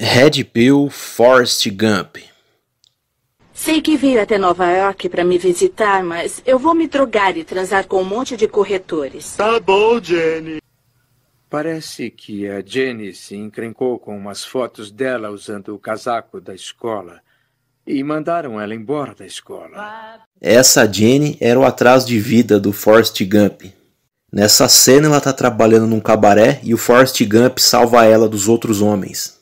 Red Pill Forrest Gump. Sei que veio até Nova York para me visitar, mas eu vou me drogar e transar com um monte de corretores. Tá bom, Jenny. Parece que a Jenny se encrencou com umas fotos dela usando o casaco da escola e mandaram ela embora da escola. Essa Jenny era o atraso de vida do Forrest Gump. Nessa cena ela tá trabalhando num cabaré e o Forrest Gump salva ela dos outros homens.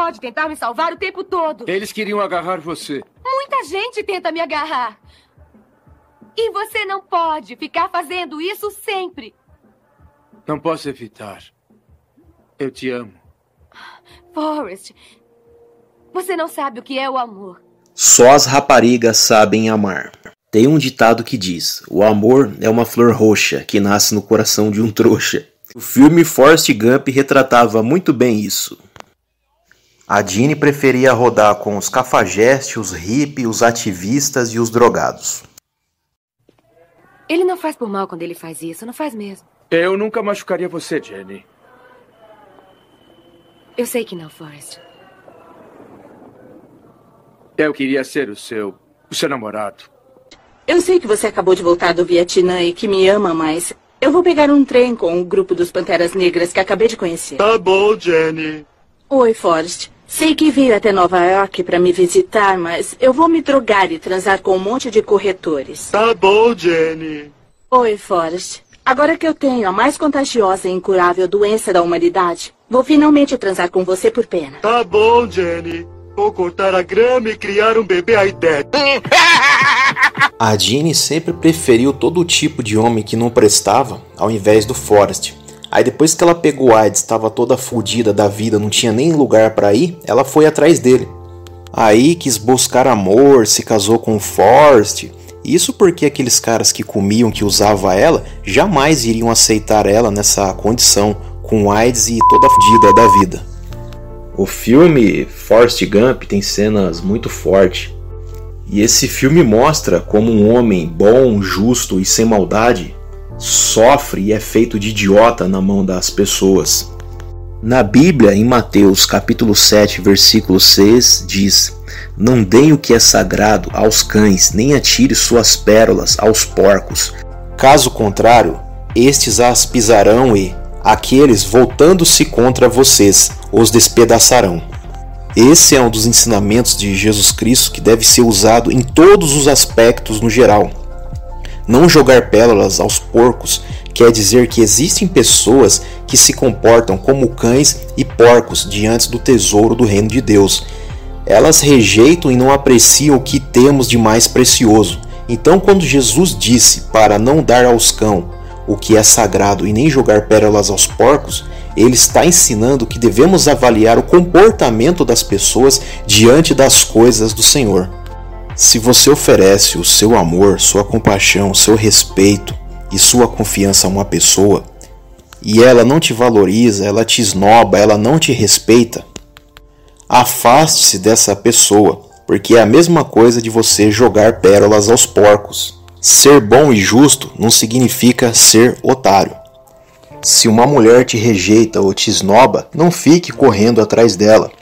Pode tentar me salvar o tempo todo. Eles queriam agarrar você. Muita gente tenta me agarrar. E você não pode ficar fazendo isso sempre. Não posso evitar. Eu te amo. Forrest, você não sabe o que é o amor. Só as raparigas sabem amar. Tem um ditado que diz: O amor é uma flor roxa que nasce no coração de um trouxa. O filme Forrest Gump retratava muito bem isso. A Jeanne preferia rodar com os cafajestes, os hippies, os ativistas e os drogados. Ele não faz por mal quando ele faz isso, não faz mesmo. Eu nunca machucaria você, Jenny. Eu sei que não, Forrest. Eu queria ser o seu. o seu namorado. Eu sei que você acabou de voltar do Vietnã e que me ama, mas eu vou pegar um trem com o grupo dos Panteras Negras que acabei de conhecer. Tá bom, Jenny. Oi, Forrest. Sei que veio até Nova York para me visitar, mas eu vou me drogar e transar com um monte de corretores. Tá bom, Jenny. Oi, Forrest. Agora que eu tenho a mais contagiosa e incurável doença da humanidade, vou finalmente transar com você por pena. Tá bom, Jenny. Vou cortar a grama e criar um bebê ideia. A Jeanne sempre preferiu todo tipo de homem que não prestava ao invés do Forrest. Aí depois que ela pegou AIDS, estava toda fodida da vida, não tinha nem lugar para ir, ela foi atrás dele. Aí quis buscar amor, se casou com Forrest. Isso porque aqueles caras que comiam, que usava ela, jamais iriam aceitar ela nessa condição, com AIDS e toda fodida da vida. O filme Forrest Gump tem cenas muito fortes. E esse filme mostra como um homem bom, justo e sem maldade sofre e é feito de idiota na mão das pessoas. Na Bíblia, em Mateus capítulo 7, versículo 6, diz: Não deem o que é sagrado aos cães, nem atire suas pérolas aos porcos. Caso contrário, estes as pisarão e, aqueles voltando-se contra vocês, os despedaçarão. Esse é um dos ensinamentos de Jesus Cristo que deve ser usado em todos os aspectos no geral. Não jogar pérolas aos porcos quer dizer que existem pessoas que se comportam como cães e porcos diante do tesouro do reino de Deus. Elas rejeitam e não apreciam o que temos de mais precioso. Então, quando Jesus disse para não dar aos cães o que é sagrado e nem jogar pérolas aos porcos, ele está ensinando que devemos avaliar o comportamento das pessoas diante das coisas do Senhor. Se você oferece o seu amor, sua compaixão, seu respeito e sua confiança a uma pessoa e ela não te valoriza, ela te esnoba, ela não te respeita, afaste-se dessa pessoa, porque é a mesma coisa de você jogar pérolas aos porcos. Ser bom e justo não significa ser otário. Se uma mulher te rejeita ou te esnoba, não fique correndo atrás dela.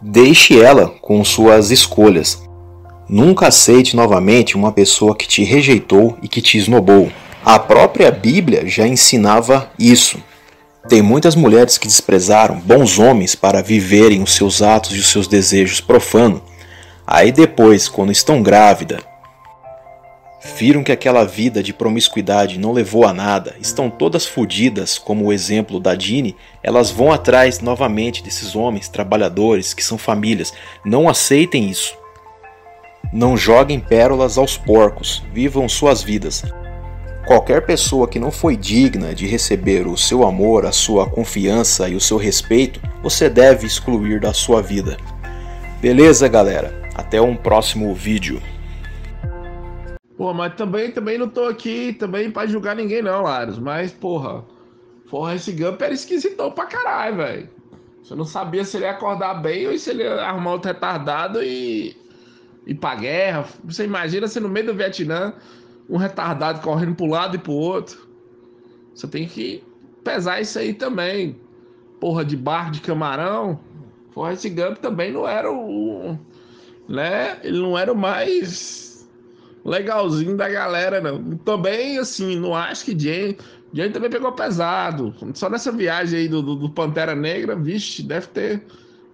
Deixe ela com suas escolhas. Nunca aceite novamente uma pessoa que te rejeitou e que te esnobou. A própria Bíblia já ensinava isso. Tem muitas mulheres que desprezaram bons homens para viverem os seus atos e os seus desejos profanos. Aí depois, quando estão grávidas, viram que aquela vida de promiscuidade não levou a nada, estão todas fodidas, como o exemplo da Dini, elas vão atrás novamente desses homens trabalhadores que são famílias. Não aceitem isso. Não joguem pérolas aos porcos, vivam suas vidas. Qualquer pessoa que não foi digna de receber o seu amor, a sua confiança e o seu respeito, você deve excluir da sua vida. Beleza, galera? Até um próximo vídeo. Pô, mas também, também não tô aqui também pra julgar ninguém não, Laros. Mas, porra, Forrest Gump era esquisitão pra caralho, velho. Você não sabia se ele ia acordar bem ou se ele ia arrumar outro retardado e ir pra guerra. Você imagina você no meio do Vietnã, um retardado correndo pro lado e pro outro. Você tem que pesar isso aí também. Porra de bar de camarão, Forrest Gump também não era o. Né? Ele não era o mais legalzinho da galera, não. Também, assim, não acho que Jane. Jane também pegou pesado. Só nessa viagem aí do, do, do Pantera Negra, vixe, deve ter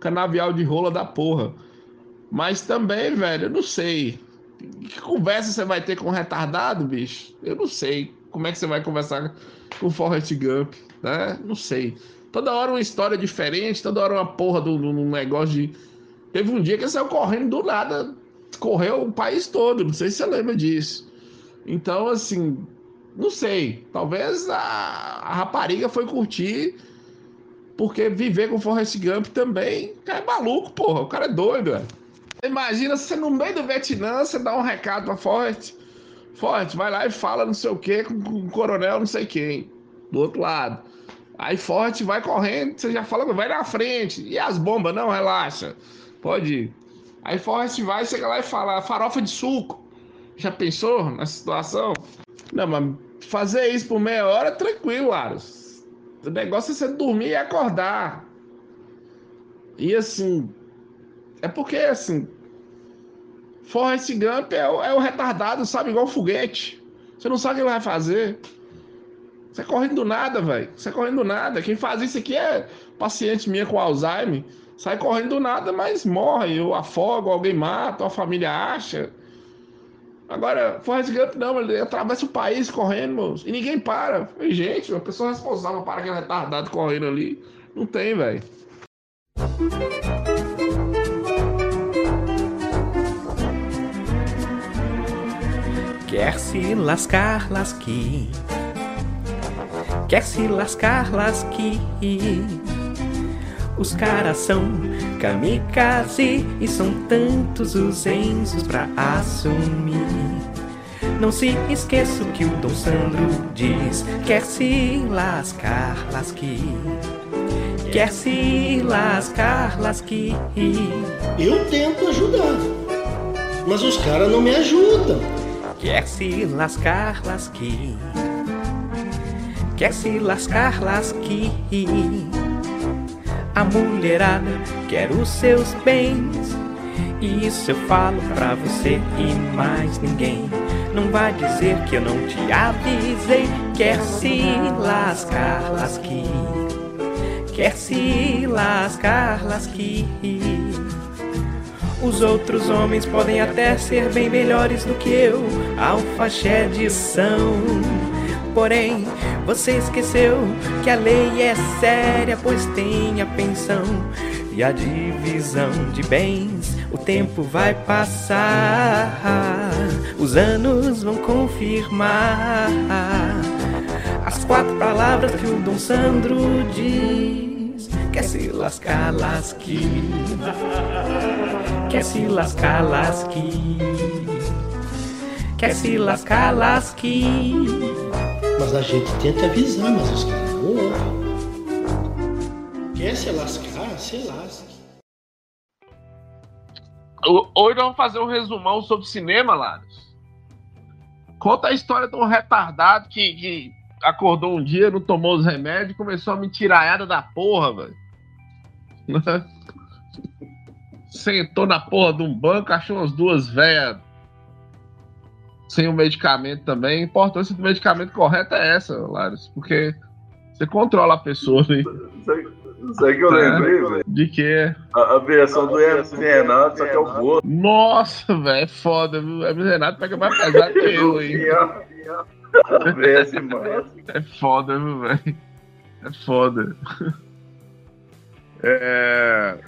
canavial de rola da porra. Mas também, velho, eu não sei. Que conversa você vai ter com um retardado, bicho? Eu não sei. Como é que você vai conversar com o Forrest Gump, né? Não sei. Toda hora uma história diferente, toda hora uma porra de um negócio de. Teve um dia que saiu correndo do nada, correu o país todo, não sei se você lembra disso. Então, assim, não sei. Talvez a, a rapariga foi curtir, porque viver com o Forrest Gump também. É maluco, porra. O cara é doido, velho. Imagina você no meio do Vietnã, você dá um recado pra Forrest. Forrest, vai lá e fala não sei o que com, com o coronel não sei quem. Do outro lado. Aí Forte vai correndo, você já fala, vai na frente. E as bombas? Não, relaxa. Pode ir. Aí Forte vai, chega lá e fala, farofa de suco. Já pensou na situação? Não, mas fazer isso por meia hora, tranquilo, Aros. O negócio é você dormir e acordar. E assim, é porque assim, Forrest Gump é o, é o retardado, sabe? Igual foguete. Você não sabe o que ele vai fazer. Você é correndo do nada, velho. Você é correndo do nada. Quem faz isso aqui é paciente minha com Alzheimer. Sai correndo do nada, mas morre, ou afoga, alguém mata, a família acha. Agora, Forrest Gump não, ele atravessa o país correndo, moço, e ninguém para. E, gente, uma pessoa responsável para aquele retardado correndo ali. Não tem, velho. Quer se lascar, lasque quer se lascar, lasque. Os caras são kamikaze e são tantos os Enzos pra assumir. Não se esqueça que o Dom Sandro diz: quer se lascar, lasque. Quer se lascar, lasque. Eu tento ajudar, mas os caras não me ajudam. Quer se lascar, lasque quer se lascar, lasque. A mulherada quer os seus bens. E isso eu falo pra você e mais ninguém. Não vai dizer que eu não te avisei. Quer se lascar, lasque. Quer se lascar, lasque. Os outros homens podem até ser bem melhores do que eu. Alfachede são Porém, você esqueceu que a lei é séria, pois tem a pensão e a divisão de bens. O tempo vai passar, os anos vão confirmar as quatro palavras que o Dom Sandro diz. Quer se lascar, lasque. Quer se lascar, lasque. Quer se lascar, lasque. Mas a gente tenta avisar, mas os caras não ouvem. Quer se lascar? Se lasque. Hoje vamos fazer um resumão sobre cinema, Laros. Conta a história de um retardado que, que acordou um dia, não tomou os remédios e começou a mentiraiada da porra, velho. Sentou na porra de um banco, achou umas duas velhas sem o medicamento também. A importância do medicamento correto é essa, Laris, porque você controla a pessoa ali. Sabe que eu lembrei, é, velho? De quê? A, a versão do Hermes Renato, só que é o gordo. Nossa, velho, é foda, viu? Hermes Renato pega mais pesado que eu, hein? É foda, velho? É foda. É.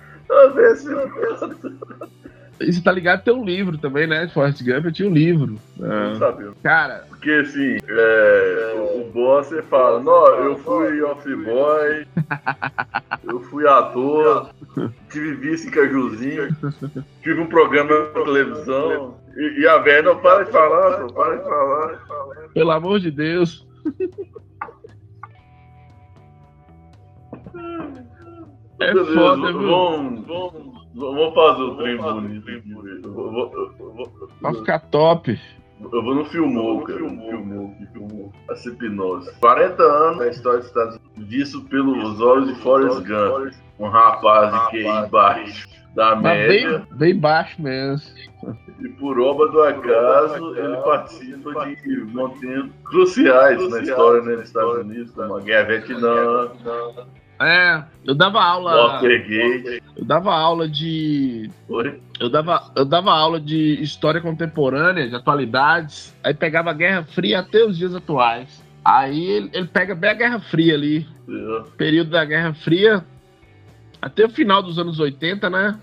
E você tá ligado tem um livro também, né? De Forrest Gump, eu tinha um livro. Não sabia. Cara. Porque assim, é, o, boss você fala, não, eu fui office boy, eu fui ator, tive vice em Cajuzinho, tive um programa na televisão. E, e a velha não para de falar, para de falar. Pelo amor de Deus. É foda, viu? Vamos, vamos, vamos fazer o trem bonito. Vai ficar top. Eu vou no filmou, cara. Filmou, filmou, filmou. essa hipnose. 40 anos na história dos Estados Unidos, visto pelos olhos de Forrest Gump, um rapaz de QI baixo da média. bem, bem baixo mesmo. E por obra do acaso, ele participa de momentos cruciais na história né, dos Estados Unidos, como a Guerra Vietnã, É, eu dava aula. Watergate. Eu dava aula de. Oi? Eu dava, eu dava aula de história contemporânea, de atualidades. Aí pegava a Guerra Fria até os dias atuais. Aí ele, ele pega bem a Guerra Fria ali. Período da Guerra Fria. Até o final dos anos 80, né?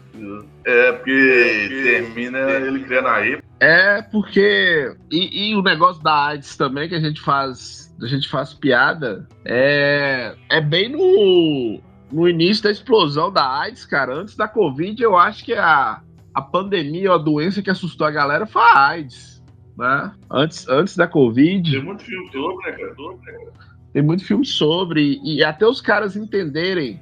É, porque termina ele criando a época. É, porque. E, e o negócio da AIDS também, que a gente faz. A gente faz piada. É. É bem no. No início da explosão da AIDS, cara. Antes da Covid, eu acho que a, a pandemia, a doença que assustou a galera foi a AIDS. Né? Antes, antes da Covid. Tem muito filme sobre, né, cara? Sobre, né, cara? Tem muito filme sobre. E até os caras entenderem.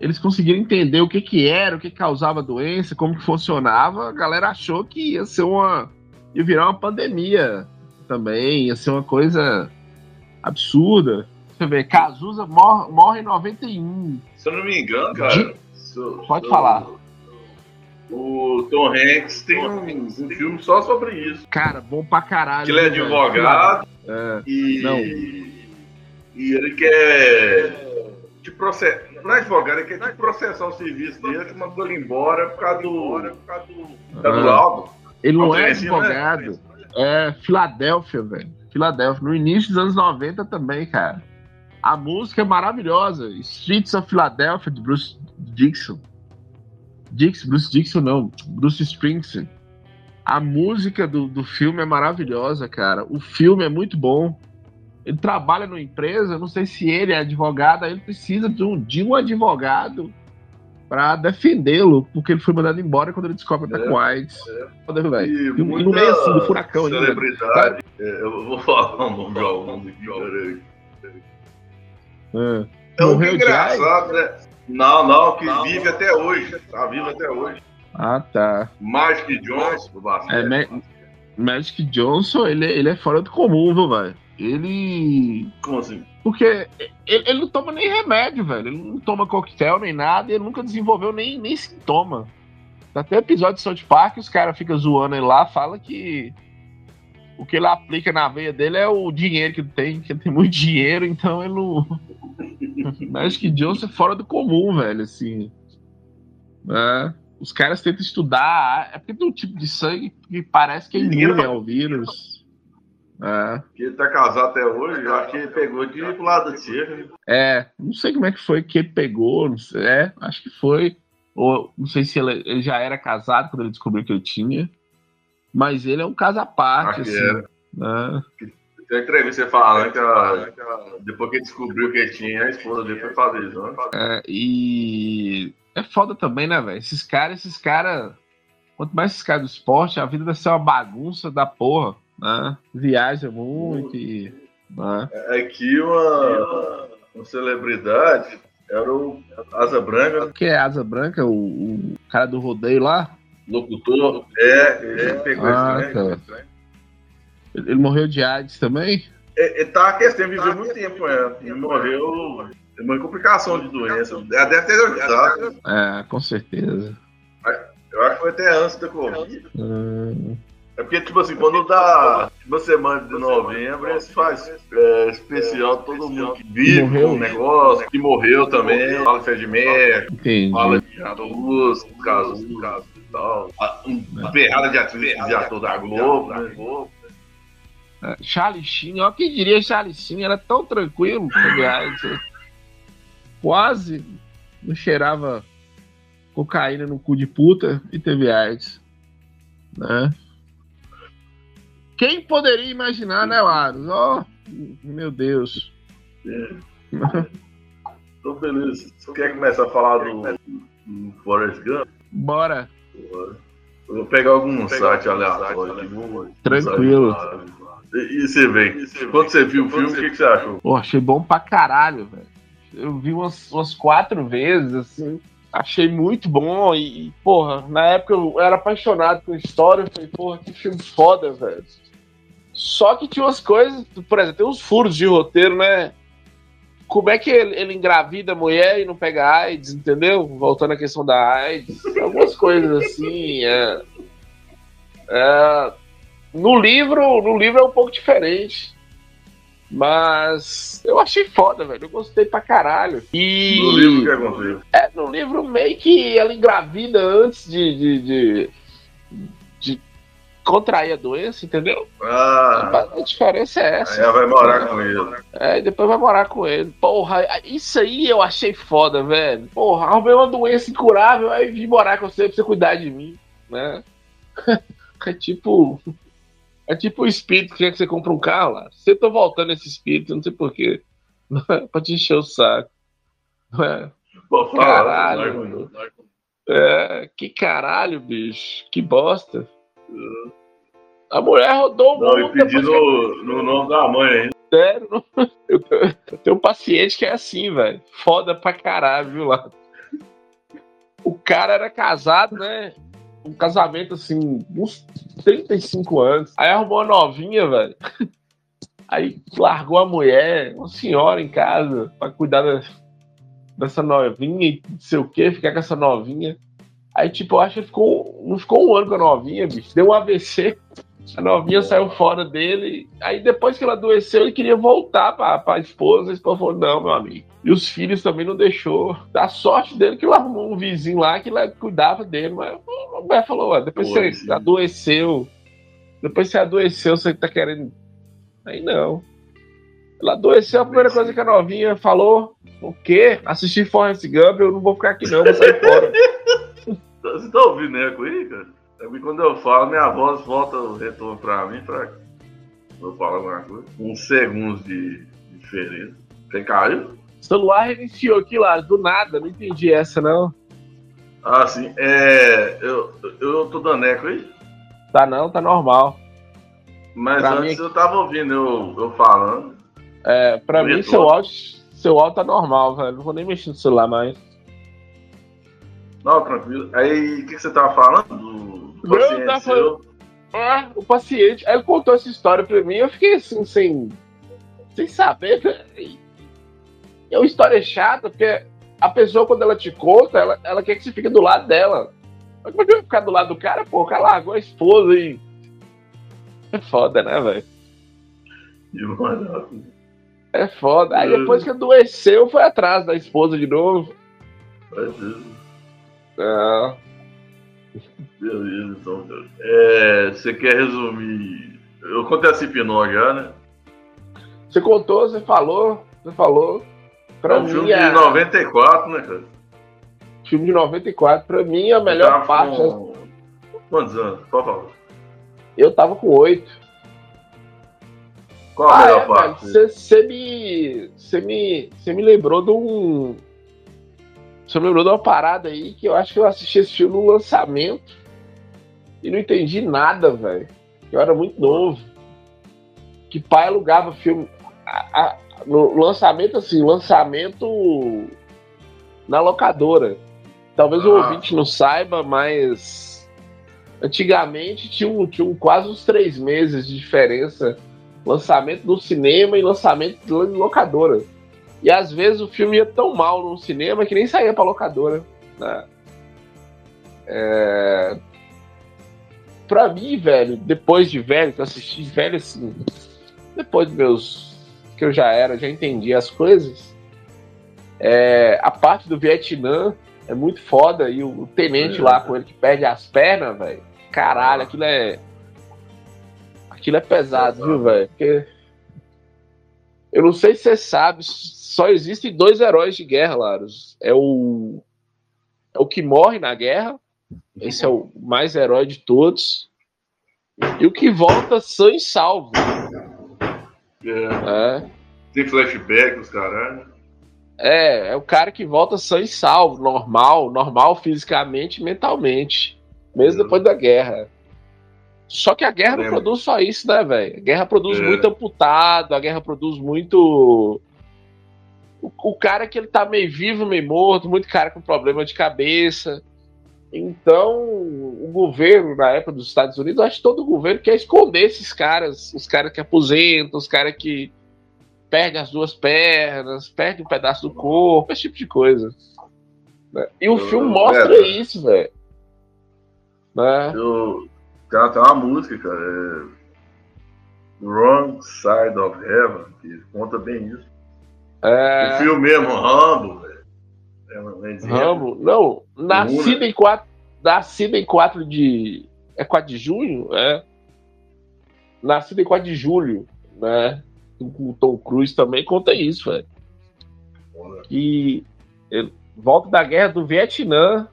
Eles conseguiram entender o que que era, o que causava a doença, como que funcionava. A galera achou que ia ser uma. ia virar uma pandemia também, ia ser uma coisa absurda. Você vê, Cazuza morre, morre em 91. Se eu não me engano, cara. So- Pode so- falar. O Tom Hanks tem um, um filme só sobre isso. Cara, bom pra caralho. Que ele é né, advogado É. e. Não. E ele quer. Te processar. Não é advogado, ele quer te processar o serviço dele, que mandou ele embora por causa do. Por causa do, causa do Ah. álbum. Ele não é Conferência, né? advogado. É Filadélfia, velho. Filadélfia. No início dos anos 90 também, cara. A música é maravilhosa. Streets of Philadelphia, de Bruce Dixon. Dix, Bruce Dixon não. Bruce Springsteen. A música do, do filme é maravilhosa, cara. O filme é muito bom. Ele trabalha numa empresa, não sei se ele é advogado, ele precisa de um, de um advogado pra defendê-lo, porque ele foi mandado embora quando ele descobre que tá É, com AIDS. Foda, velho. E, E, e no meio assim do furacão ainda. celebridade. É, eu vou falar o nome de alguns aqui, peraí. É. É um engraçado, né? Não, não, que vive até hoje. Tá vivo até hoje. Ah, tá. Magic Johnson, do basquete. É, Ma- Magic Johnson, ele, é- ele é fora do comum, viu, velho? Ele. Como assim? Porque ele, ele não toma nem remédio, velho. Ele não toma coquetel nem nada, e ele nunca desenvolveu nem, nem sintoma. Até episódio de South Park, os caras ficam zoando ele lá, fala que o que ele aplica na veia dele é o dinheiro que ele tem, que ele tem muito dinheiro, então ele não. Magic Johnson é fora do comum, velho, assim. É, os caras tentam estudar, é porque tem um tipo de sangue que parece que é imune ao vírus. É. Que ele tá casado até hoje, eu acho que ele pegou de pro lado da tia. É, não sei como é que foi que ele pegou, não sei, é, acho que foi. Ou não sei se ele, ele já era casado quando ele descobriu que ele tinha. Mas ele é um caso à parte, Acho que assim. era. né? Tem uma entrevista você falando que a- depois que ele descobriu que ele tinha, a esposa dele foi fazer isso, né? É, e é foda também, né, velho? Esses caras, esses caras. Quanto mais esses caras do esporte, a vida vai ser uma bagunça da porra, né? Viaja muito e. Né? Aqui uma, uma celebridade era o Asa Branca, Que é Asa Branca, o, o cara do rodeio lá? locutor. É, ele pegou Ah, esse trem. tá. Ele ele morreu de AIDS também? Ele tá aquecendo, viveu muito tempo, é. Ele morreu. Tem uma complicação de doença. Ela deve ter ajudado. É, com certeza. Eu acho que foi até antes da Covid. Hum, É porque, tipo assim, quando dá uma semana de novembro, eles fazem é, especial todo mundo que vive Morreu. com o negócio, que morreu também, fala de fé de médico, entendi. fala de atos, casos, casos e tal. A- Uma ferrada de atriz de ator da Globo, né? É, Charlie Sheen, ó, quem diria Charlie Sheen era tão tranquilo né? Quase não cheirava cocaína no cu de puta e teve AIDS. Né? Quem poderia imaginar, né, Laros? Ó, meu Deus. Então, beleza. Você quer começar a falar do, do Forrest Gump? Bora. Eu vou pegar algum site aleatório aqui. vou- Tranquilo. E, e você vê, quando você viu o filme, o que, que você achou? Pô, achei bom pra caralho, velho. Eu vi umas, umas quatro vezes, assim. Achei muito bom e, e, porra, na época eu era apaixonado por história. Eu falei, porra, que filme foda, velho. Só que tinha umas coisas, por exemplo, tem uns furos de roteiro, né? Como é que ele, ele engravida a mulher e não pega AIDS, entendeu? Voltando à questão da AIDS. Algumas coisas assim. É, é, no livro, no livro é um pouco diferente. Mas eu achei foda, velho. Eu gostei pra caralho. E. No livro que aconteceu. É, no livro meio que ela engravida antes de, de, de, de contrair a doença, entendeu? Ah, A diferença é essa. aí ela vai morar com ele. É, e depois vai morar com ele. Porra, isso aí eu achei foda, velho. Porra, arrumei uma doença incurável, aí vim morar com você pra você cuidar de mim, né? É tipo. É tipo o espírito que quer que você compra um carro lá. Você tá voltando esse espírito, não sei porquê. pra te encher o saco. É. Pô, Caralho. nós- nós- É, que caralho, bicho. Que bosta. A mulher rodou o Não, mundo e pedir no, no nome da mãe ainda. Sério, eu, tenho- eu tenho um paciente que é assim, velho. Foda pra caralho, viu lá. O cara era casado, né? Um casamento assim, uns 35 anos. Aí arrumou uma novinha, velho. Aí largou a mulher, uma senhora em casa, pra cuidar da- dessa novinha e não sei o que, ficar com essa novinha. Aí, tipo, eu acho que ficou, não ficou um ano com a novinha, bicho. Deu um AVC. A novinha saiu fora dele. Aí depois que ela adoeceu, ele queria voltar pra, pra esposa. A esposa falou: não, meu amigo. E os filhos também não deixou. Da sorte dele que ele arrumou um vizinho lá que cuidava dele. Mas a mulher falou: "Ué, depois Pô, você sim. adoeceu. Depois você adoeceu, você tá querendo. Aí não. Ela adoeceu, a primeira coisa que a novinha falou: o quê? Assistir Forrest Gump, eu não vou ficar aqui não, vou sair fora. Você tá ouvindo eco aí, cara? É porque quando eu falo, minha voz volta o retorno pra mim, pra eu falo alguma coisa. Uns segundos de diferença. Você caiu? O celular reiniciou aqui lá, do nada, não entendi essa não. Ah, sim. É. Eu, eu tô dando eco aí? Tá não, tá normal. Mas Pra antes mim- eu tava ouvindo eu, eu falando. É, pra mim, Retorno. seu áudio, seu áudio tá normal, velho. Não vou nem mexer no celular mais. Não, tranquilo. Aí, o que, que você tava falando? Não, tá seu? Ah, o paciente. Aí contou essa história pra mim, eu fiquei assim, sem. sem saber. velho. É uma história chata, porque a pessoa, quando ela te conta, ela, ela quer que você fique do lado dela. Mas como é que vai ficar do lado do cara? Pô, o cara largou a esposa e. É foda, né, velho? É foda. Aí depois que adoeceu, foi atrás da esposa de novo. Ser. Ah, Beleza, então. É, você quer resumir? Eu contei essa hipnó já, né? Você contou, você falou, você falou. Pra é um mim, filme a- de 94, né, cara? filme de 94, pra mim, a melhor parte. com- Quantos anos? Qual falar? Eu tava com oito. Qual a Ah, melhor é, parte? Você me. Você me. Você me lembrou de um. Você me lembrou de uma parada aí que eu acho que eu assisti esse filme no lançamento e não entendi nada, velho. Eu era muito novo. Que pai alugava filme. a- a- no lançamento, assim, lançamento na locadora. Talvez o Ah. ouvinte não saiba, mas antigamente tinha, um, tinha um- quase uns três meses de diferença lançamento no cinema e lançamento em locadora. E às vezes o filme ia tão mal no cinema que nem saía pra locadora. Né? É... Pra mim, velho, depois de velho, que eu assisti velho assim, depois dos meus. que eu já era, já entendi as coisas. é, A parte do Vietnã é muito foda e o tenente É. lá com ele que perde as pernas, velho. Caralho, aquilo é. Aquilo é pesado, viu, velho? Porque. Eu não sei se você sabe, só existem dois heróis de guerra, Laros. É o. É o que morre na guerra. Esse é o mais herói de todos. E o que volta sã e salvo. É, É. tem flashback, os caralho. É, é o cara que volta sã e salvo, normal, normal fisicamente e mentalmente. Mesmo depois da guerra. Só que a guerra não produz só isso, né, velho? A guerra produz É. muito amputado, a guerra produz muito. O, o cara que ele tá meio vivo, meio morto, muito cara com problema de cabeça. Então, o governo, na época dos Estados Unidos, acho que todo governo quer esconder esses caras, os caras que aposentam, os caras que perdem as duas pernas, perdem um pedaço do corpo, esse tipo de coisa. Né? E o filme mostra é, isso, velho. Né? Eu, tem, tem uma música, cara, é Wrong Side of Heaven, que conta bem isso. É... O filme mesmo, Rambo, velho. É. Rambo? Não, nascido em 4, nascido em 4 de. É 4 de junho? É. Nascido em 4 de julho, né? O Tom Cruise também conta isso, velho. E ele volta da guerra do Vietnã.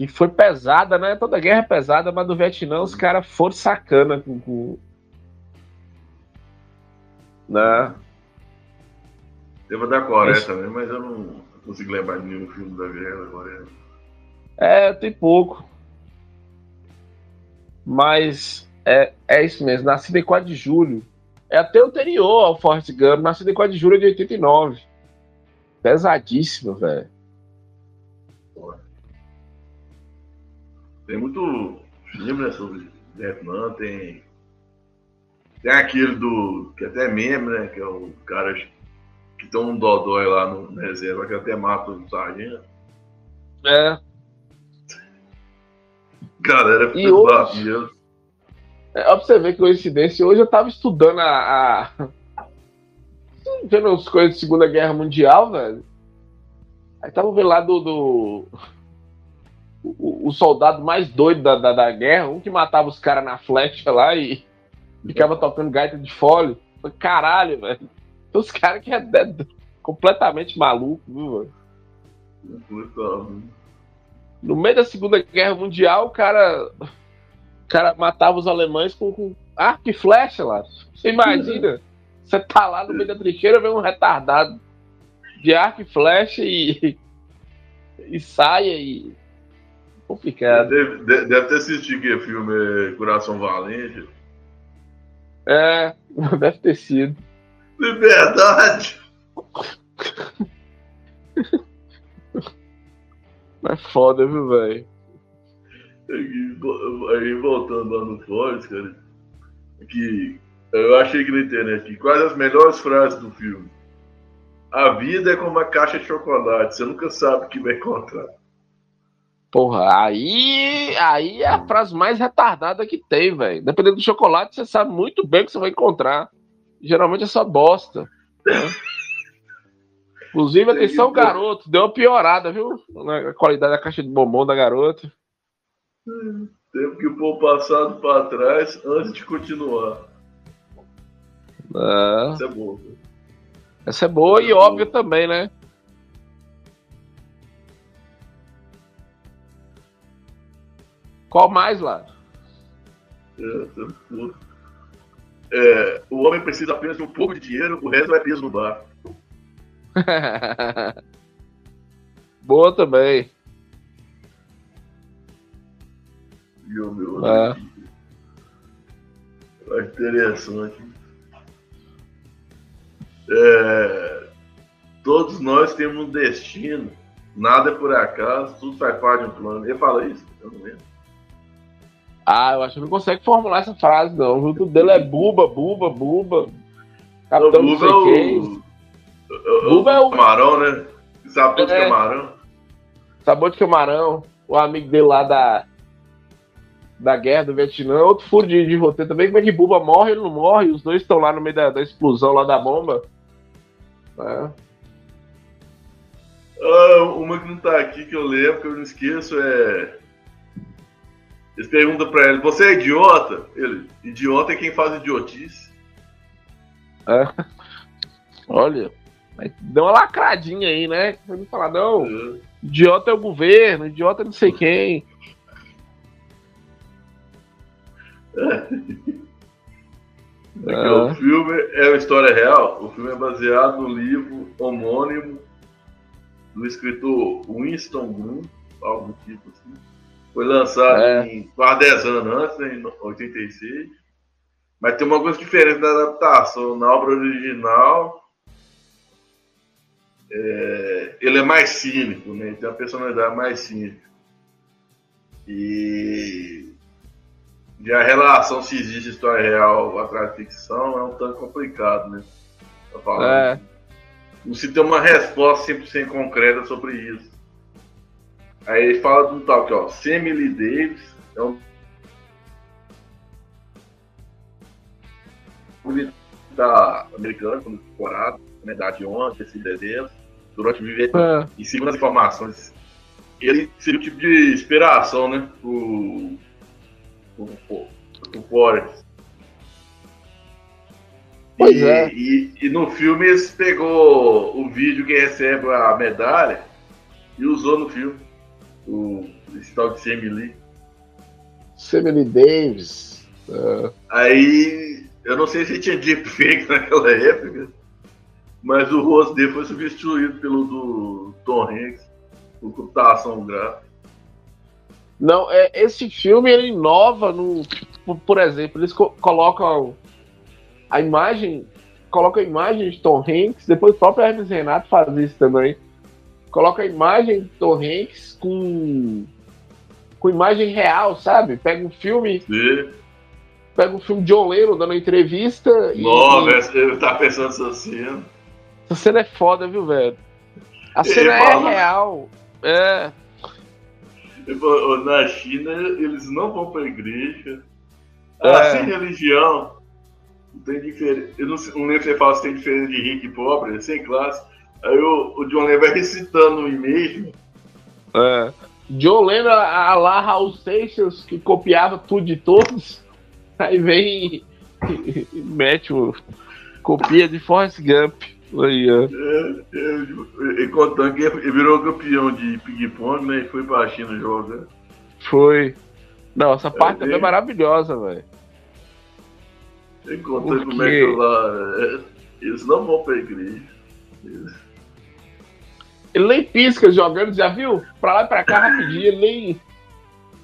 E foi pesada, né? Toda guerra é pesada, mas do Vietnã os caras foram sacana com. com... Né? Teve da Coreia Esse... também, mas eu não consigo lembrar de nenhum filme da guerra da Coreia. É, tem pouco. Mas é, é isso mesmo. Nascido em 4 de julho. É até anterior ao Forrest Gump. Nascido em 4 de julho de 89. Pesadíssimo, velho. Tem muito filme né, sobre Vietnã. Tem. Tem aquele do. que até é meme, né? Que é o cara que tem um dodói lá no, na reserva que até mata o sargento. É. Galera, e hoje, é, pra você ver que coincidência, hoje eu tava estudando a, a... vendo as coisas de Segunda Guerra Mundial, velho. Aí tava vendo lá do, do... O, o, soldado mais doido da, da, da, guerra, um que matava os caras na flecha lá e ficava tocando gaita de fole. Caralho, velho. Os caras que é, é completamente maluco, viu? No meio da Segunda Guerra Mundial, o cara, o cara matava os alemães com, com arco e flecha lá. Você imagina? Você tá lá no meio da trincheira, vem um retardado de arco e flecha e, e saia e. Complicado. Deve, deve ter assistido que filme Coração Valente. É, deve ter sido. Liberdade! Mas foda, viu, velho? Aí voltando lá no Forrest, cara, que eu achei que na internet, quais as melhores frases do filme? A vida é como uma caixa de chocolate, você nunca sabe o que vai encontrar. Porra, aí, aí é a frase mais retardada que tem, velho. Dependendo do chocolate, você sabe muito bem o que você vai encontrar geralmente é só bosta. Né? Inclusive, atenção, garoto, deu uma piorada, viu? Na qualidade da caixa de bombom da garota. Temos que pôr o passado para trás antes de continuar. É. Essa é boa. Essa é boa Essa e é óbvia boa. também, né? Qual mais, lá? É, é o homem precisa apenas de um pouco de dinheiro, o resto é peso no bar. Boa também. O meu é. é interessante. É, todos nós temos um destino, nada é por acaso, tudo faz parte de um plano. Ele fala isso? Eu não lembro. Ah, eu acho que não consegue formular essa frase, não. O tudo dele é buba, buba, buba. Capitão não sei é quem. Buba é o. Camarão, né? Sabor de é. camarão. Sabor de camarão. O amigo dele lá da. Da guerra do Vietnã. Outro furo de, de roteiro também. Como é que Buba morre? Ele não morre. Os dois estão lá no meio da, da explosão lá da bomba. É. Ah, uma que não tá aqui que eu lembro, que eu não esqueço, é. Eles perguntam pra ele, você é idiota? Ele, idiota é quem faz idiotice. É. Olha, deu uma lacradinha aí, né? Vamos falar, não, é. idiota é o governo, idiota é não sei quem. É. É. O filme é uma história real. O filme é baseado no livro homônimo do escritor Winston Bloom, algo tipo assim. Foi lançado é. em quase 10 anos antes, né, em 86. Mas tem uma coisa diferente da adaptação. Na obra original, é, ele é mais cínico, né? Tem uma personalidade mais cínica. E a relação se existe história real atrás de ficção é um tanto complicado, né? É. Não se tem uma resposta 100% concreta sobre isso. Aí ele fala de um tal que, ó, Sammy Lee Davis é um militar americano, como decorado, medalha de honra, esse desenho, durante o viver. É. E segundo as informações, ele seria o tipo de inspiração, né? Pro. pro, pro, pro. Pois e, é. E, e no filme eles pegou o vídeo que recebe a medalha e usou no filme. O esse tal de Lee. Sammy Davis. É. Aí, eu não sei se tinha deepfake naquela época, mas o rosto dele foi substituído pelo do Tom Hanks, por computação gráfica. Não, é, esse filme ele inova no. Por, por exemplo, eles co- colocam a imagem. Colocam a imagem de Tom Hanks, depois o próprio Hermes Renato faz isso também. Coloca a imagem de Tom Hanks com. com imagem real, sabe? Pega um filme. E, Pega um filme de Lennon dando entrevista nossa, eu tava pensando essa cena. Essa cena é foda, viu, velho? A Ele cena é fala- real. É. Ele falou, "Ô, Na China, eles não vão pra igreja. É. Sem religião. Não tem diferença. Eu não, sei- não lembro se você fala se tem diferença de rico e pobre, sem classe. Aí o, o John Lennon vai recitando o e-mail. É. John Lennon, a lá Raul Seixas, que copiava tudo de todos. Aí vem e, e mete o. Copia de Forrest Gump. Aí, ó. É, é, contando que ele virou campeão de ping-pong, né? E foi pra China jogar. Foi. Não, essa parte também é maravilhosa, velho. Ele contando como é que lá. é, eles não vão pra igreja. Eles- Ele nem pisca jogando, já viu? Pra lá e pra cá rapidinho, ele nem.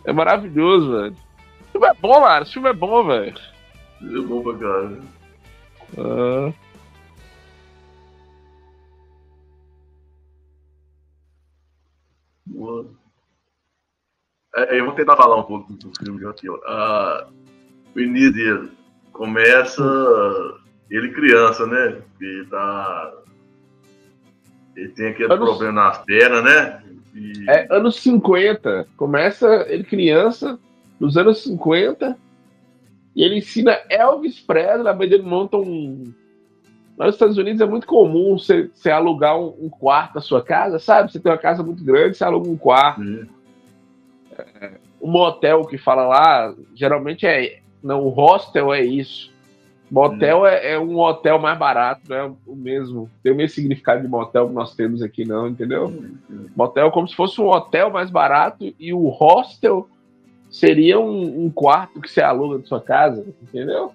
É maravilhoso, velho. O filme é bom, Lara. Esse filme é bom, velho. eles vão pra casa. Ah. É, eu vou tentar falar um pouco do filme aqui. Ah, o início dele começa ele criança, né? Ele tá. Ele tem aquele não- problema nas pernas, né? E, É anos 50. Começa ele criança, nos anos 50. E ele ensina Elvis Presley. A mãe dele monta um. Lá nos Estados Unidos é muito comum você, você alugar um, um quarto da sua casa, sabe? Você tem uma casa muito grande, você aluga um quarto. Sim. O motel que fala lá, geralmente é. Não, o hostel é isso. Motel é, é um hotel mais barato, não é o mesmo. Tem o mesmo significado de motel que nós temos aqui, não, entendeu? Motel é como se fosse um hotel mais barato e o hostel seria um, um quarto que você aluga de sua casa, entendeu?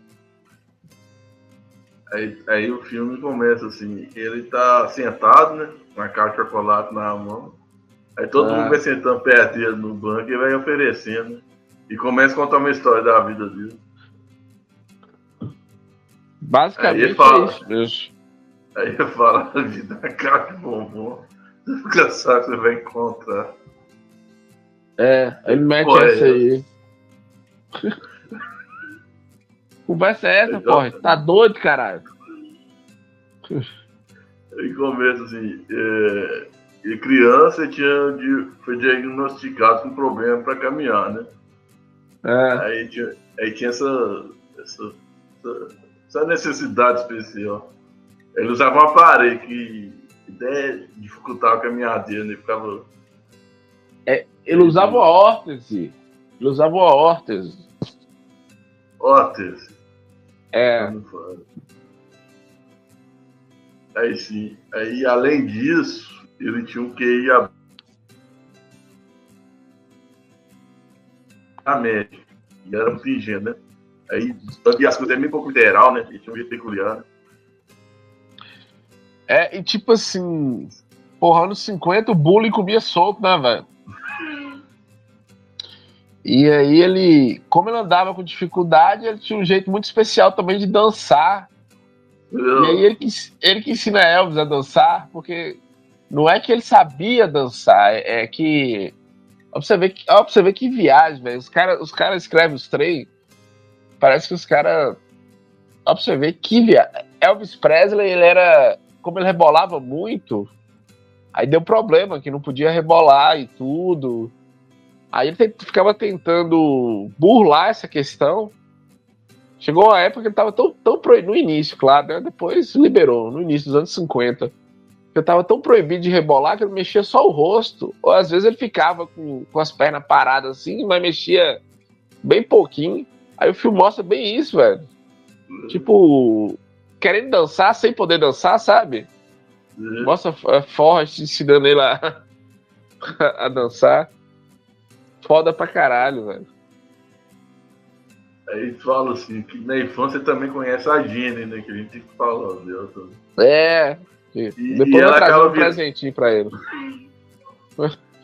Aí, aí o filme começa assim, ele tá sentado, né? Com a caixa de chocolate na mão. Aí todo Ah. mundo vai sentando perto dele no banco e vai oferecendo. né? E começa a contar uma história da vida dele. Basicamente Aí ele fala. é isso mesmo. Aí fala a vida da caixa de bombom. Você nunca sabe o que você vai encontrar. É, ele mete é essa aí. Conversa é essa, porra? Tá doido, caralho? Aí começa assim, é, ele criança tinha de, foi diagnosticado com problema para caminhar, né? É, Aí tinha, aí tinha essa, essa, essa, essa necessidade especial. Ele usava um aparelho que até dificultava a caminhadeira, né? Ficava. ele usava a órtese. Ele usava a órtese. Ótese. É, Aí sim. Aí além disso, ele tinha um QI a- a média. E era muito ingênuo, né? Aí, e as coisas é meio pouco literal, né? Ele tinha um jeito peculiar. é, e tipo assim, porra, anos 50 o bullying comia solto, né, velho? E aí ele, como ele andava com dificuldade, ele tinha um jeito muito especial também de dançar. E aí ele que, ele que ensina Elvis a dançar, porque não é que ele sabia dançar, é que Ó pra você ver que, ó pra você ver que viagem, velho. Os caras os cara escrevem os trem. Parece que os caras. Pra você ver que. Elvis Presley, ele era. Como ele rebolava muito, aí deu problema, que não podia rebolar e tudo. Aí ele ficava tentando burlar essa questão. Chegou uma época que ele tava tão, tão proibido. No início, claro, né? Depois liberou, no início dos anos 50. Eu tava tão proibido de rebolar que ele mexia só o rosto. Ou às vezes ele ficava com, com as pernas paradas assim, mas mexia bem pouquinho. Aí o filme mostra bem isso, velho. Tipo, querendo dançar sem poder dançar, sabe? Mostra a Forrest ensinando ele a, a dançar. Foda pra caralho, velho. Aí fala assim, que na infância também conhece a Jenny, né? Que a gente fala dela também. É. E Depois e eu trazer um virando- presentinho pra ele.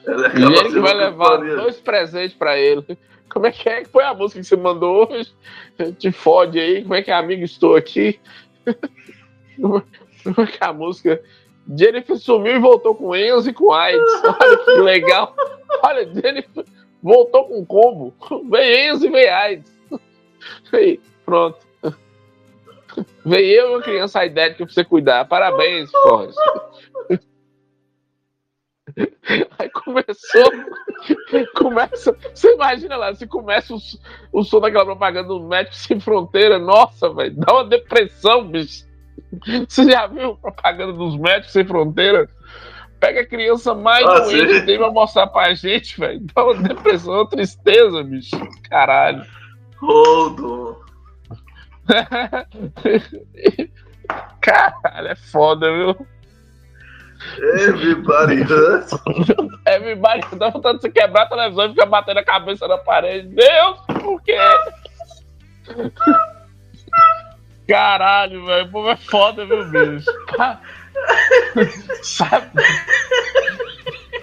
Ela E ele que vai levar companhia. dois presentes pra ele. Como é que é? Foi a música que você mandou hoje? Te fode aí. Como é que é, amigo? Estou aqui. Como é que é a música? Jennifer sumiu e voltou com Enzo e com AIDS. Olha que legal. Olha, Jennifer voltou com combo. Vem Enzo e vem AIDS. Aí, pronto. Vem eu e uma criança idética pra você cuidar. Parabéns, Forrest. Aí começou. Começa. Você imagina lá, se começa o, o som daquela propaganda do Médico Sem Fronteira, nossa, velho, dá uma depressão, bicho. Você já viu a propaganda dos Médicos Sem Fronteira? Pega a criança mais Ah, doente que tem pra mostrar pra gente, velho. Dá uma depressão, uma tristeza, bicho. Caralho. Rodo. Caralho, é foda, viu? Everybody hurts. Everybody dá vontade de você quebrar a televisão e ficar batendo a cabeça na parede. Deus, por quê? Caralho, velho. O povo é foda, viu, bicho? Sabe?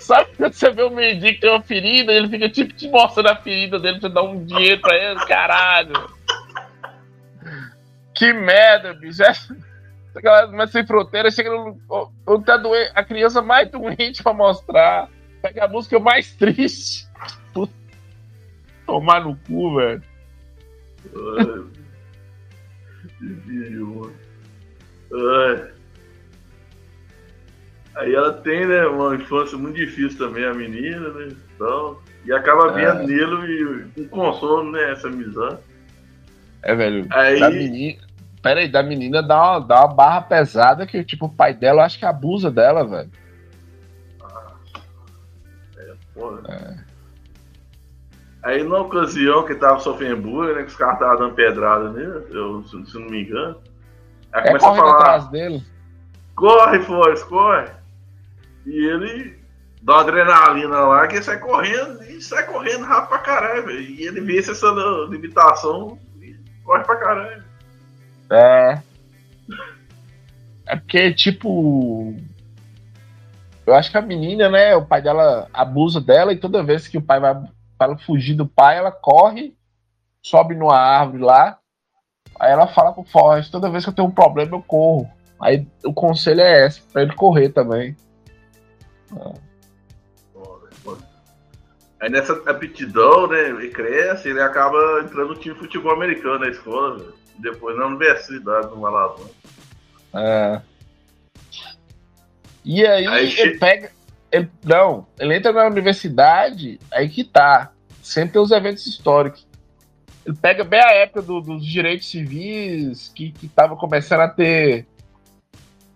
Sabe quando você vê um mendigo que tem uma ferida e ele fica tipo te mostrando a ferida dele pra você dar um dinheiro pra ele? Caralho. Que merda, bicho. Essa essa galera do Médico Sem Fronteira chega no. Onde tá doente, a criança mais doente pra mostrar. Pega a música mais triste. Puta. Tomar no cu, velho. Aí ela tem, né, uma infância muito difícil também, a menina, né? Então, e acaba vendo É. nele e um consolo, né? Essa amizade. É, velho. Aí- Da menina. Pera aí, da menina dá uma, dá uma barra pesada que, tipo, o pai dela eu acho que abusa dela, velho. Porra. Aí numa ocasião que tava sofrendo bullying, né? Que os caras estavam dando pedrada nele, eu, se, não me engano. Aí É começa a falar. atrás dele. Corre, Forrest, corre! E ele dá uma adrenalina lá, que ele sai correndo e sai correndo rápido pra caralho, velho. E ele vê essa limitação e corre pra caralho. É. É porque, tipo. Eu acho que a menina, né? O pai dela abusa dela e toda vez que o pai vai pra ela fugir do pai, ela corre, sobe numa árvore lá. Aí ela fala pro Forrest: toda vez que eu tenho um problema, eu corro. Aí o conselho é esse, pra ele correr também. Aí nessa aptidão, né? Ele cresce, ele acaba entrando no time de futebol americano na escola, velho. Depois na universidade, no Malabão. É. E aí, Aí ele che- pega. Ele, não, ele entra na universidade, aí que tá. Sempre tem os eventos históricos. Ele pega bem a época do- dos direitos civis, que, que tava começando a ter,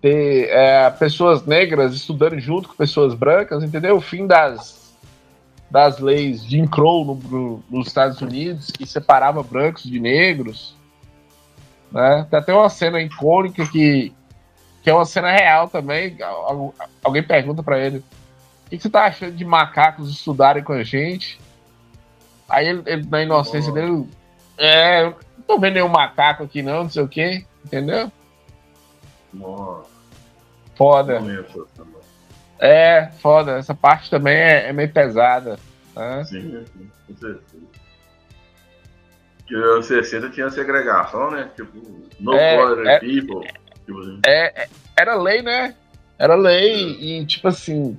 ter é, pessoas negras estudando junto com pessoas brancas, entendeu? O fim das, das leis de Jim Crow no- no- nos Estados Unidos, que separava brancos de negros. Né? Tem até uma cena icônica que, que é uma cena real também. Al- al- Alguém pergunta pra ele: o que você tá achando de macacos estudarem com a gente? Aí ele, ele, na inocência dele, é, eu não tô vendo nenhum macaco aqui não, não sei o quê, entendeu? Nossa, Foda. É, foda. Essa parte também é, é meio pesada. Né? Sim, sim, com certeza. Que nos anos 60 tinha segregação, né? Tipo, no É, color é- people. Tipo assim. É, é- era lei, né? Era lei e, tipo assim.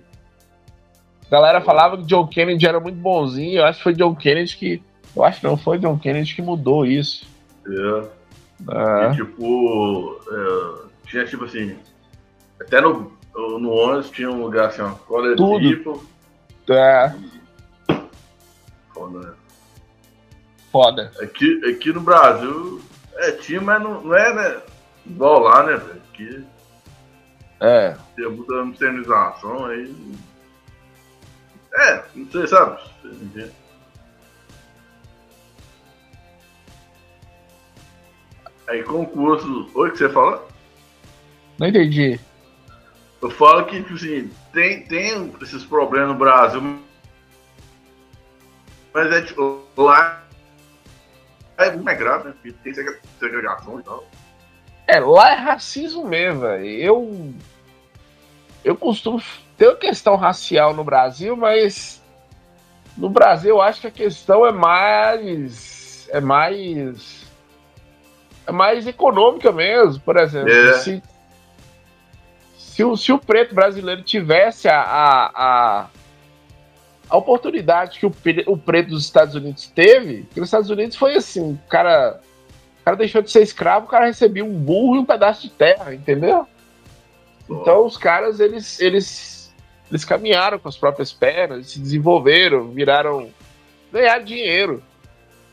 A galera falava que John Kennedy era muito bonzinho. Eu acho que foi John Kennedy que. Eu acho que não foi John Kennedy que mudou isso. É. É. E, tipo, é, tinha tipo assim. Até no, no ônibus tinha um lugar assim, ó. Tudo. triplo. É, Foda, né? Foda. Aqui, aqui no Brasil, é, tinha, mas não, não é, né? Igual lá, né, velho? Aqui É. tem muita modernização aí. É, não sei, sabe? Aí concurso. Oi, que você falou? Não entendi. Eu falo que, tipo assim, tem, tem esses problemas no Brasil, mas é tipo, lá é muito mais grave, né? Tem segre- segregação e tal. É, lá é racismo mesmo, velho. Eu. Eu costumo. ter uma questão racial no Brasil, mas. No Brasil eu acho que a questão é mais. É mais. É mais econômica mesmo, por exemplo. É. Se, se, o, se o preto brasileiro tivesse a, a, a, a oportunidade que o, o preto dos Estados Unidos teve, que nos Estados Unidos foi assim, o cara. O cara deixou de ser escravo, o cara recebia um burro e um pedaço de terra, entendeu? Então os caras, eles, eles, eles caminharam com as próprias pernas, se desenvolveram, viraram. ganharam dinheiro.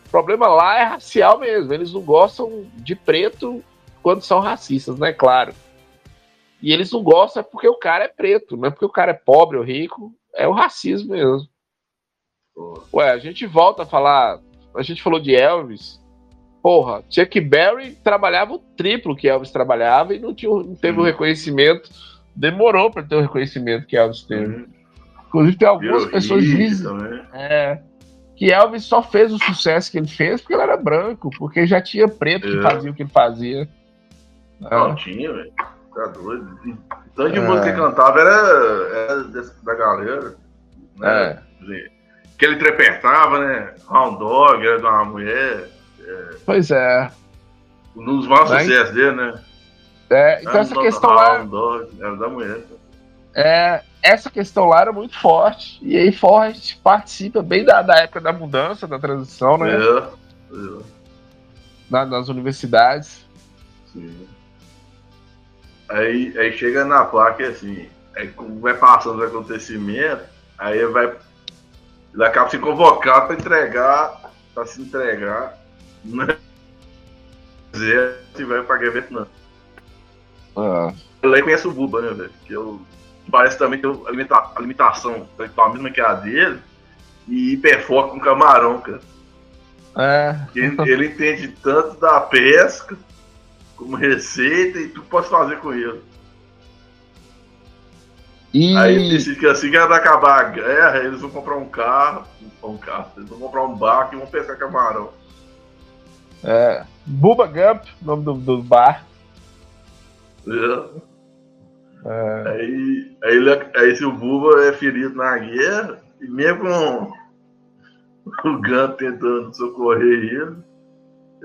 O problema lá é racial mesmo. Eles não gostam de preto quando são racistas, né? Claro. E eles não gostam é porque o cara é preto, não é porque o cara é pobre ou rico. É o racismo mesmo. Ué, a gente volta a falar. A gente falou de Elvis. Porra, Chuck Berry trabalhava o triplo que Elvis trabalhava e não, tinha, não teve o reconhecimento. Demorou para ter o reconhecimento que Elvis teve. Inclusive, tem algumas Virou pessoas dizem é, que Elvis só fez o sucesso que ele fez porque ele era branco, porque já tinha preto que É. fazia o que ele fazia. Não, É. tinha, velho. Tá doido. E Tanto de É. música que cantava era, era desse- da galera. Né? Que ele interpretava, né? Round Dog, era de uma mulher. Pois é. Um dos maiores sucessos dele, né? É, então essa questão lá, Dog, era da mulher. é, essa questão lá era muito forte. E aí Forrest participa bem da, da época da mudança, da transição, né? É, é, Na- nas universidades. sim. Aí, aí chega na placa assim, aí como vai passando os acontecimentos, aí vai. Ele acaba se convocado pra entregar, pra se entregar no exército e vai pra guerra Vietnã. Ah, Ele aí conhece o Buba, né, velho? Que eu, parece também ter a, limita, a limitação a mesma que a dele e hiperfoco com camarão, cara. é. Ele, ele entende tanto da pesca como receita e tudo pode fazer com ele. E Aí ele decide que assim que vai acabar a guerra, eles vão comprar um carro, um carro, eles vão comprar um barco e vão pescar camarão. é, Bubba Gump, nome do, do bar. É. É, Aí, aí, ele, aí se o Buba é ferido na guerra, e mesmo com o Gun tentando socorrer ele,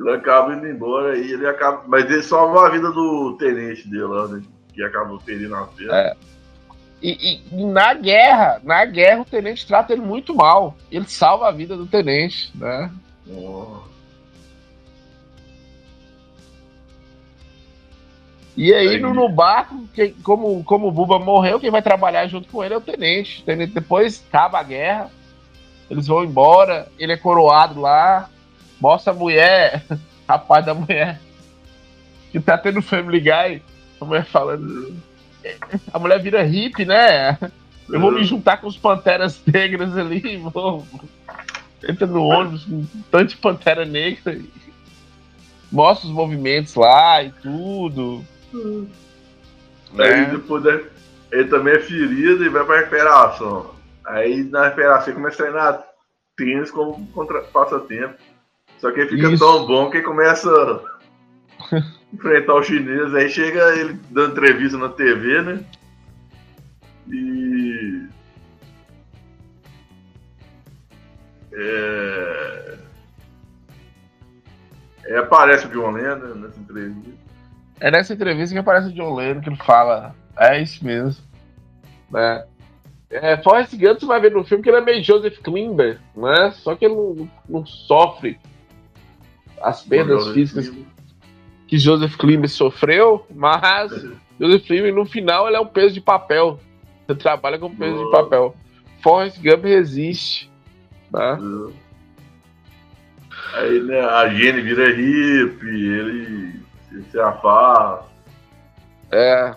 ele acaba indo embora e ele acaba. Mas ele salva a vida do tenente dele lá, né? Que acaba ferindo a perna. É. E, e- na guerra, na guerra o tenente trata ele muito mal. Ele salva a vida do tenente, né? Nossa. E aí, Aí- no, no barco, quem- como, como o Buba morreu, quem vai trabalhar junto com ele é o tenente. O tenente depois acaba a guerra, eles vão embora, ele é coroado lá, mostra a mulher, rapaz da mulher, que tá tendo Family Guy, a mulher falando. A mulher vira hippie, né? Eu vou me juntar com os panteras negras ali, vou. Entra no ônibus com um tanto de pantera negra. e Mostra os movimentos lá e tudo. Aí É. depois da- ele também é ferido e vai pra recuperação. Aí na recuperação ele começa a treinar tênis como contra, passatempo. Só que ele fica Isso. tão bom que começa a enfrentar o chinês. Aí chega ele dando entrevista na TV, né? E. É. É, aparece o John Lennon nessa entrevista. É nessa entrevista que aparece o John Lennon que ele fala, é isso mesmo. Né? É, Forrest Gump você vai ver no filme que ele é meio Joseph Klimber, né? Só que ele não, não sofre as perdas Joseph físicas que Joseph Klimber sofreu, mas Joseph Klimber no final ele é um peso de papel. Você trabalha com peso de Boa. papel. Forrest Gump resiste. Tá? Aí né, a Jenny vira hippie, ele se afasta. É.